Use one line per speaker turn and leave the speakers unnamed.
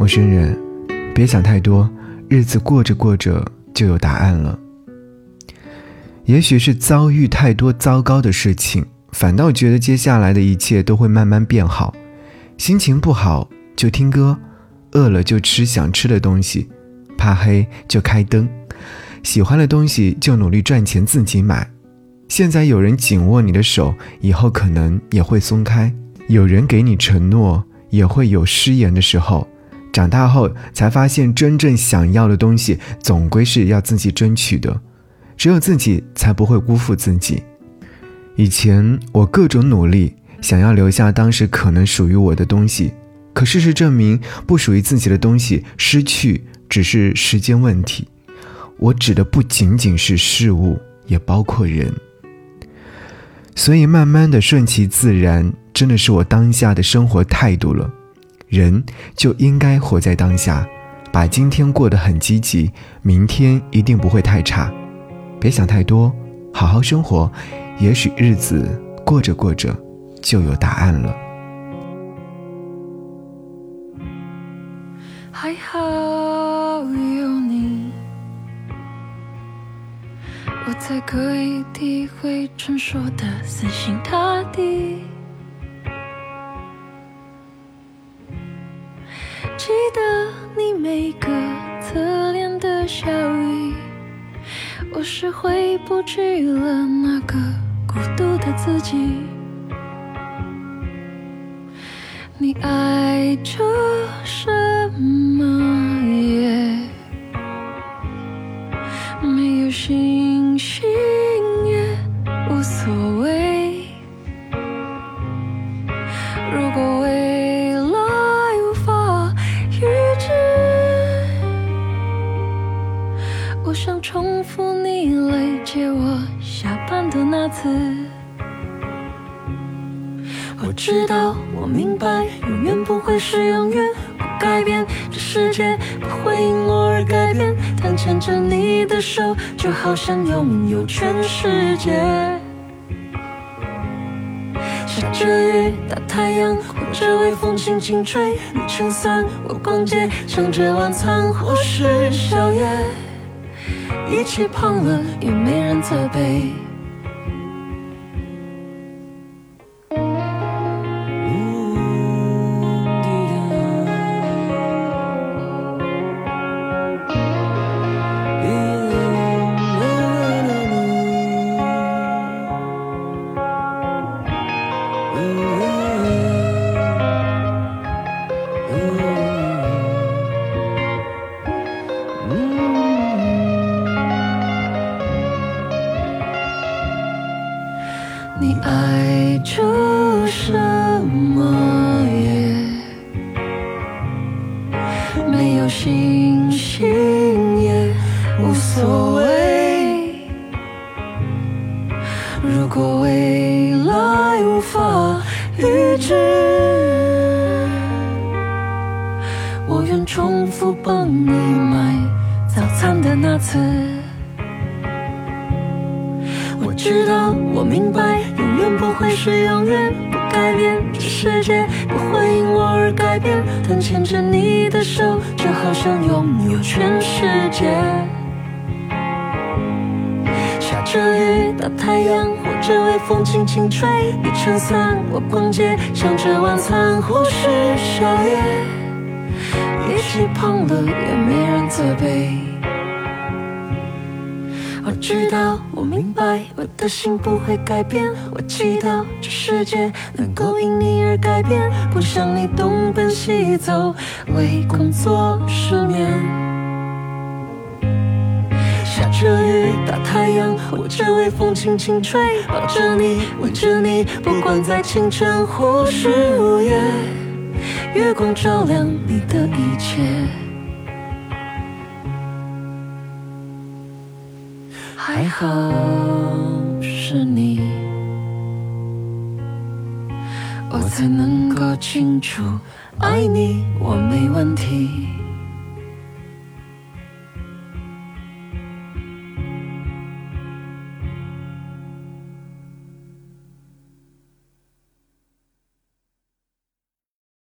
陌生人，别想太多，日子过着过着就有答案了。也许是遭遇太多糟糕的事情，反倒觉得接下来的一切都会慢慢变好。心情不好就听歌，饿了就吃想吃的东西，怕黑就开灯，喜欢的东西就努力赚钱自己买。现在有人紧握你的手，以后可能也会松开；有人给你承诺，也会有失言的时候。长大后才发现，真正想要的东西，总归是要自己争取的。只有自己才不会辜负自己。以前我各种努力，想要留下当时可能属于我的东西，可事实证明，不属于自己的东西失去只是时间问题。我指的不仅仅是事物，也包括人。所以，慢慢的顺其自然，真的是我当下的生活态度了。人就应该活在当下，把今天过得很积极，明天一定不会太差。别想太多，好好生活，也许日子过着过着就有答案了。
还好有你，我才可以体会传说的死心塌地。每个侧脸的笑意。我是回不去了那个孤独的自己。你爱着什么也没有星星想重复你来。接我下班的那次，我知道，我明白，永远不会是永远，不改变，这世界不会因我而改变。但牵着你的手，就好像拥有全世界。下着雨，大太阳，或者微风轻轻吹，你撑伞，我逛街，抢着晚餐或是宵夜。一起胖了，也没人责备。你爱着什么也没有星星也无所谓。如果未来无法预知，我愿重复帮你买早餐的那次。我知道，我明白，永远不会是永远，不改变，这世界不会因我而改变。但牵着你的手，就好像拥有全世界。下着雨，大太阳，或者微风轻轻吹，你撑伞，我逛街，想着晚餐或是宵夜，一起胖了也没人责备。我知道，我明白，我的心不会改变。我祈祷这世界能够因你而改变，不想你东奔西走，为工作失眠。下着雨，大太阳，或者微风轻轻吹，抱着你，吻着你，不管在清晨或是午夜，月光照亮你的一切。还好是你，我才能够清楚，爱你我没问题。